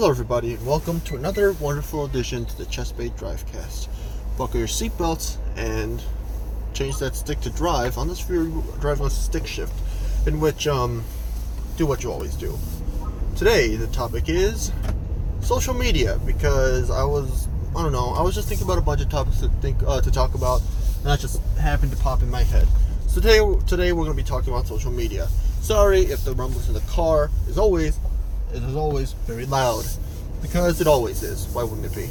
Hello, everybody, and welcome to another wonderful edition to the Chestbait Drivecast. Buckle your seatbelts and change that stick to drive on this driving on stick shift, in which um, do what you always do. Today, the topic is social media because I was I don't know I was just thinking about a bunch of topics to think uh, to talk about, and that just happened to pop in my head. So today, today we're going to be talking about social media. Sorry if the rumbles in the car, as always, it is always very loud because it always is. Why wouldn't it be?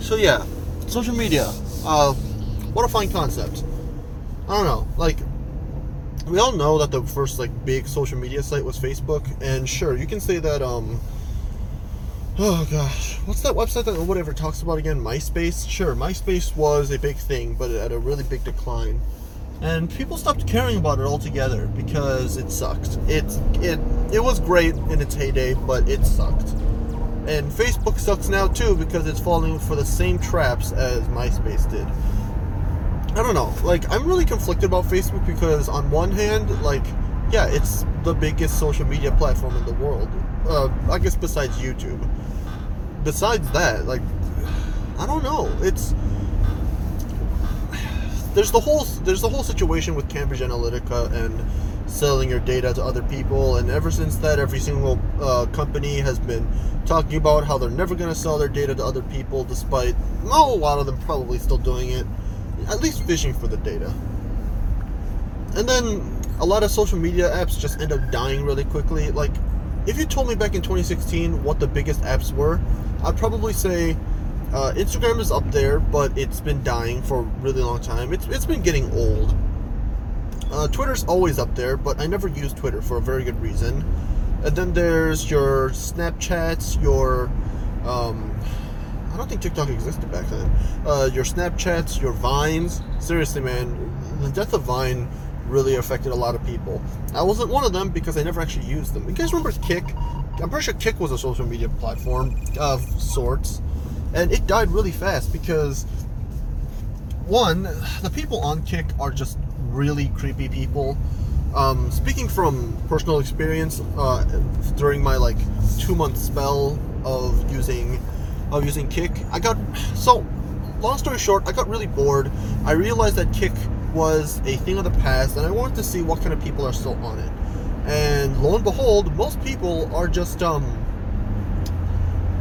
So yeah, social media. Uh, what a fine concept. I don't know. Like, we all know that the first like big social media site was Facebook, and sure, you can say that. Um, oh gosh, what's that website that whatever talks about again? MySpace. Sure, MySpace was a big thing, but at a really big decline and people stopped caring about it altogether because it sucked. It it it was great in its heyday, but it sucked. And Facebook sucks now too because it's falling for the same traps as MySpace did. I don't know. Like I'm really conflicted about Facebook because on one hand, like yeah, it's the biggest social media platform in the world. Uh, I guess besides YouTube. Besides that, like I don't know. It's there's the whole there's the whole situation with Cambridge Analytica and selling your data to other people. And ever since that, every single uh, company has been talking about how they're never going to sell their data to other people, despite a lot of them probably still doing it, at least fishing for the data. And then a lot of social media apps just end up dying really quickly. Like, if you told me back in 2016 what the biggest apps were, I'd probably say uh, Instagram is up there, but it's been dying for a really long time. It's, it's been getting old. Uh, Twitter's always up there, but I never use Twitter for a very good reason. And then there's your Snapchats, your. Um, I don't think TikTok existed back then. Uh, your Snapchats, your Vines. Seriously, man, the death of Vine really affected a lot of people. I wasn't one of them because I never actually used them. You guys remember Kik? I'm pretty sure Kik was a social media platform of sorts and it died really fast because one, the people on Kik are just really creepy people. Um, speaking from personal experience, uh, during my like two month spell of using of using Kik, I got so. Long story short, I got really bored. I realized that Kik was a thing of the past, and I wanted to see what kind of people are still on it. And lo and behold, most people are just um,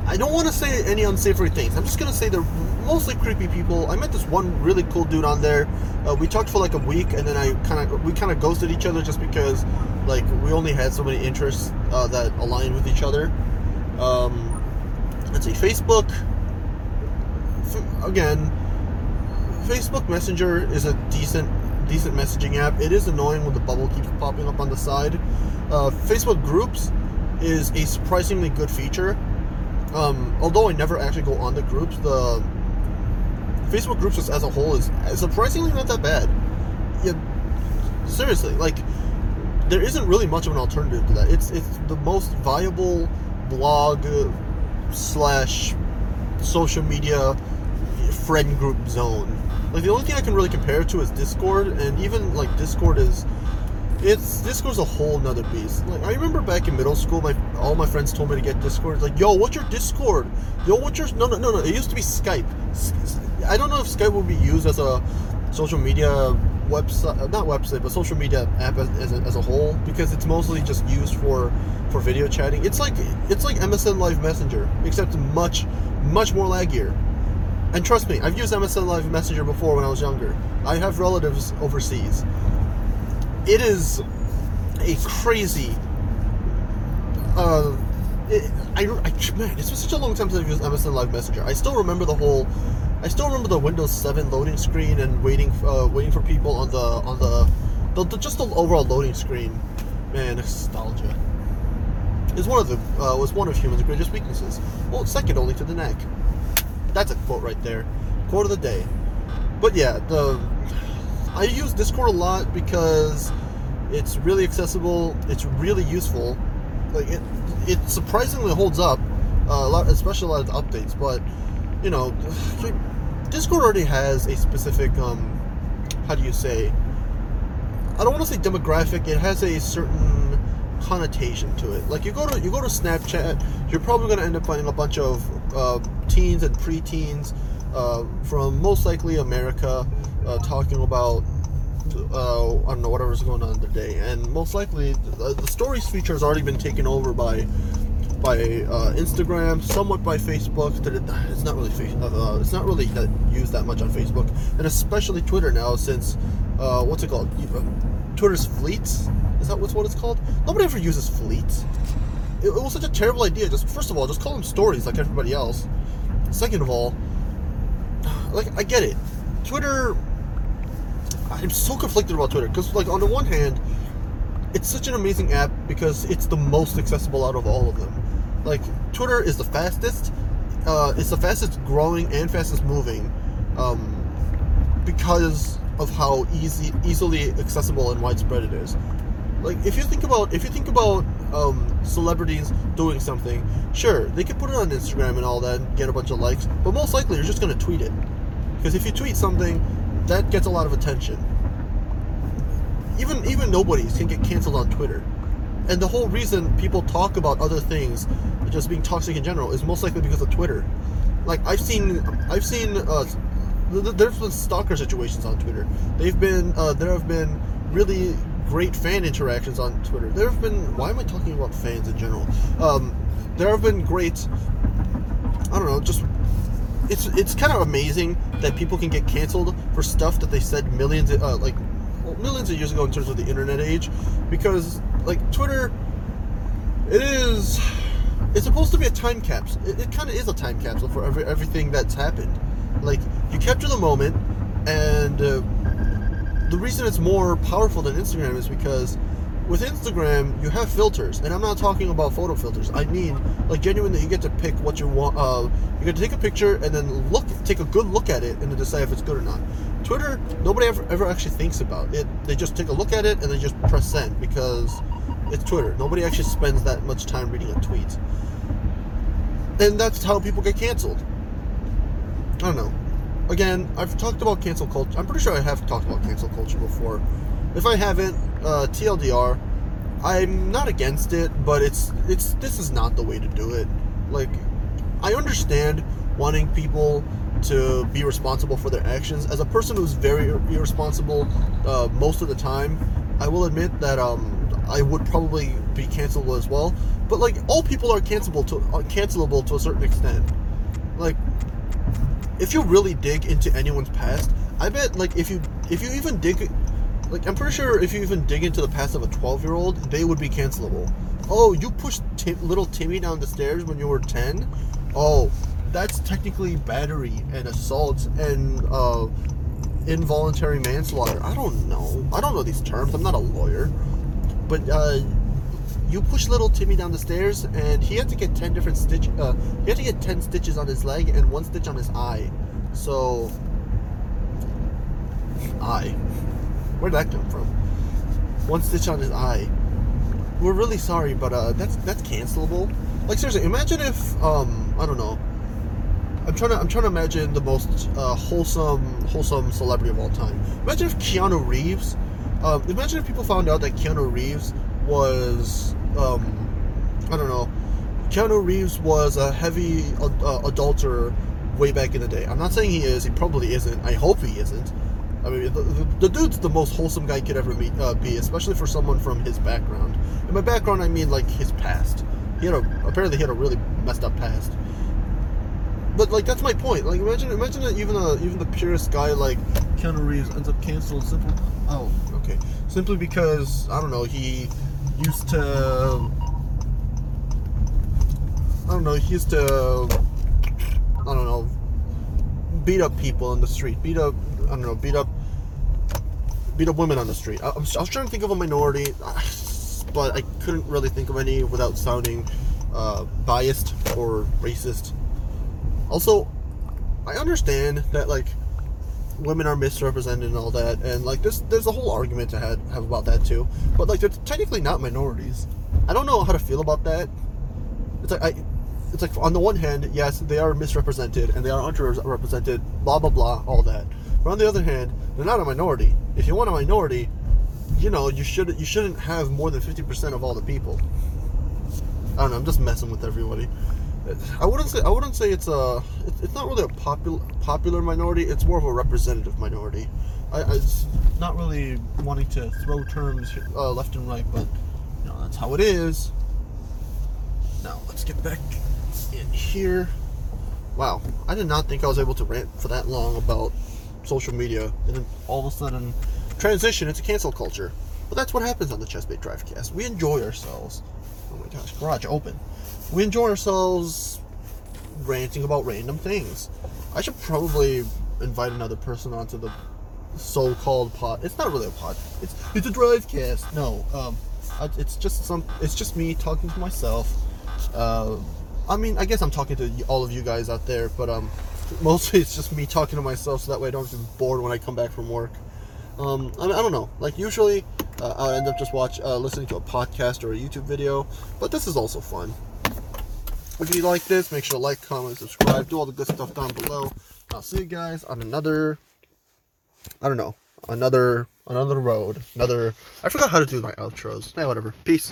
I don't want to say any unsavory things. I'm just gonna say they're mostly creepy people. I met this one really cool dude on there. Uh, we talked for like a week, and then I kind of we kind of ghosted each other just because like we only had so many interests uh, that aligned with each other. Um, let's see, Facebook. F- again, Facebook Messenger is a decent decent messaging app. It is annoying when the bubble keeps popping up on the side. Uh, Facebook Groups is a surprisingly good feature um, although I never actually go on the groups, the Facebook groups as a whole is surprisingly not that bad. Yeah, seriously, like there isn't really much of an alternative to that. It's it's the most viable blog slash social media friend group zone. Like the only thing I can really compare it to is Discord, and even like Discord is it's Discord's a whole nother beast. Like I remember back in middle school, my all my friends told me to get Discord. It's like, yo, what's your Discord? Yo, what's your no no no no? It used to be Skype. I don't know if Skype will be used as a social media website, uh, not website, but social media app as, as, a, as a whole because it's mostly just used for for video chatting. It's like it's like MSN Live Messenger, except much much more laggier. And trust me, I've used MSN Live Messenger before when I was younger. I have relatives overseas it is a crazy. Uh, it, I, I man, it's been such a long time since I've used MSN Live Messenger. I still remember the whole. I still remember the Windows 7 loading screen and waiting, uh, waiting for people on the on the, the, the just the overall loading screen. Man, nostalgia is one of the uh, was one of humans' greatest weaknesses. Well, second only to the neck. That's a quote right there. Quote of the day. But yeah, the I use Discord a lot because it's really accessible. It's really useful. Like it, it surprisingly holds up. Uh, a lot, especially a lot of the updates. But you know, Discord already has a specific um, how do you say? I don't want to say demographic. It has a certain connotation to it. Like you go to you go to Snapchat, you're probably going to end up finding a bunch of uh, teens and preteens uh, from most likely America uh, talking about uh, I don't know whatever's going on today, and most likely the, the stories feature has already been taken over by by uh, Instagram, somewhat by Facebook. It's not really uh, it's not really used that much on Facebook, and especially Twitter now since uh, what's it called? Twitter's fleets. Is that what's what it's called? Nobody ever uses fleets. It, it was such a terrible idea. Just first of all, just call them stories like everybody else. Second of all, like I get it. Twitter. I'm so conflicted about Twitter because, like, on the one hand, it's such an amazing app because it's the most accessible out of all of them. Like, Twitter is the fastest. Uh, it's the fastest growing and fastest moving, um, because of how easy, easily accessible and widespread it is. Like, if you think about, if you think about um, celebrities doing something, sure, they could put it on Instagram and all that, and get a bunch of likes, but most likely they're just to tweet it. Because if you tweet something, that gets a lot of attention. Even even nobodies can get canceled on Twitter. And the whole reason people talk about other things, just being toxic in general, is most likely because of Twitter. Like I've seen, I've seen, uh, there's been stalker situations on Twitter. They've been, uh, there have been really great fan interactions on Twitter. There have been, why am I talking about fans in general? Um, there have been great, I don't know, just it's it's kind of amazing that people can get canceled for stuff that they said millions of, uh, like well, millions of years ago in terms of the internet age because like Twitter it is it's supposed to be a time capsule it, it kind of is a time capsule for every, everything that's happened. Like you capture the moment and uh, the reason it's more powerful than Instagram is because with Instagram, you have filters, and I'm not talking about photo filters. I mean, like genuinely, you get to pick what you want. Uh, you get to take a picture and then look, take a good look at it, and then decide if it's good or not. Twitter, nobody ever ever actually thinks about it. They just take a look at it and they just press send because it's Twitter. Nobody actually spends that much time reading a tweet, and that's how people get canceled. I don't know. Again, I've talked about cancel culture. I'm pretty sure I have talked about cancel culture before. If I haven't, uh, TLDR, I'm not against it, but it's it's this is not the way to do it. Like, I understand wanting people to be responsible for their actions. As a person who's very irresponsible uh, most of the time, I will admit that um, I would probably be cancelable as well. But like, all people are cancelable to uh, cancelable to a certain extent. Like, if you really dig into anyone's past, I bet like if you if you even dig like I'm pretty sure if you even dig into the past of a 12 year old, they would be cancelable. Oh, you pushed little Timmy down the stairs when you were 10? Oh, that's technically battery and assault and uh, involuntary manslaughter. I don't know. I don't know these terms. I'm not a lawyer. But uh, you push little Timmy down the stairs, and he had to get 10 different stitches. Uh, he had to get 10 stitches on his leg and one stitch on his eye. So, eye. Where'd that come from? One stitch on his eye. We're really sorry, but uh, that's that's cancelable. Like seriously, imagine if um, I don't know. I'm trying to I'm trying to imagine the most uh, wholesome wholesome celebrity of all time. Imagine if Keanu Reeves. Um, imagine if people found out that Keanu Reeves was um, I don't know. Keanu Reeves was a heavy uh, adulterer way back in the day. I'm not saying he is. He probably isn't. I hope he isn't. I mean, the, the, dude's the most wholesome guy could ever meet, uh, be, especially for someone from his background. And by background, I mean like his past. He had a apparently he had a really messed up past. But like that's my point. Like imagine imagine that even a even the purest guy like Keanu Reeves ends up canceled simply. Oh, okay. Simply because I don't know he used to. I don't know. He used to. I don't know. Beat up people in the street. Beat up I don't know, beat up beat up women on the street. I, I, was, I was trying to think of a minority, but I couldn't really think of any without sounding uh, biased or racist. Also, I understand that like women are misrepresented and all that, and like there's there's a whole argument to have, have about that too. But like they're technically not minorities. I don't know how to feel about that. It's like I, it's like on the one hand, yes, they are misrepresented and they are underrepresented, blah blah blah, all that. But on the other hand, they're not a minority. If you want a minority, you know, you should you shouldn't have more than fifty percent of all the people. I don't know. I'm just messing with everybody. I wouldn't say I wouldn't say it's a it's not really a popular popular minority. It's more of a representative minority. I, I not really wanting to throw terms uh, left and right, but you know that's how it is. Now let's get back in here. Wow, I did not think I was able to rant for that long about social media, and then all of a sudden transition into cancel culture. But that's what happens on the Chessbait Drivecast. We enjoy ourselves. Oh my gosh, garage open. We enjoy ourselves ranting about random things. I should probably invite another person onto the so-called pod. It's not really a pod. It's it's a Drivecast. No, um, it's just some. It's just me talking to myself. Uh, I mean, I guess I'm talking to all of you guys out there, but um, mostly it's just me talking to myself, so that way I don't get bored when I come back from work. Um, I, I don't know. Like usually, uh, I'll end up just watch uh, listening to a podcast or a YouTube video, but this is also fun. If you like this, make sure to like, comment, subscribe, do all the good stuff down below. I'll see you guys on another. I don't know, another another road, another. I forgot how to do my outros. Hey, whatever. Peace.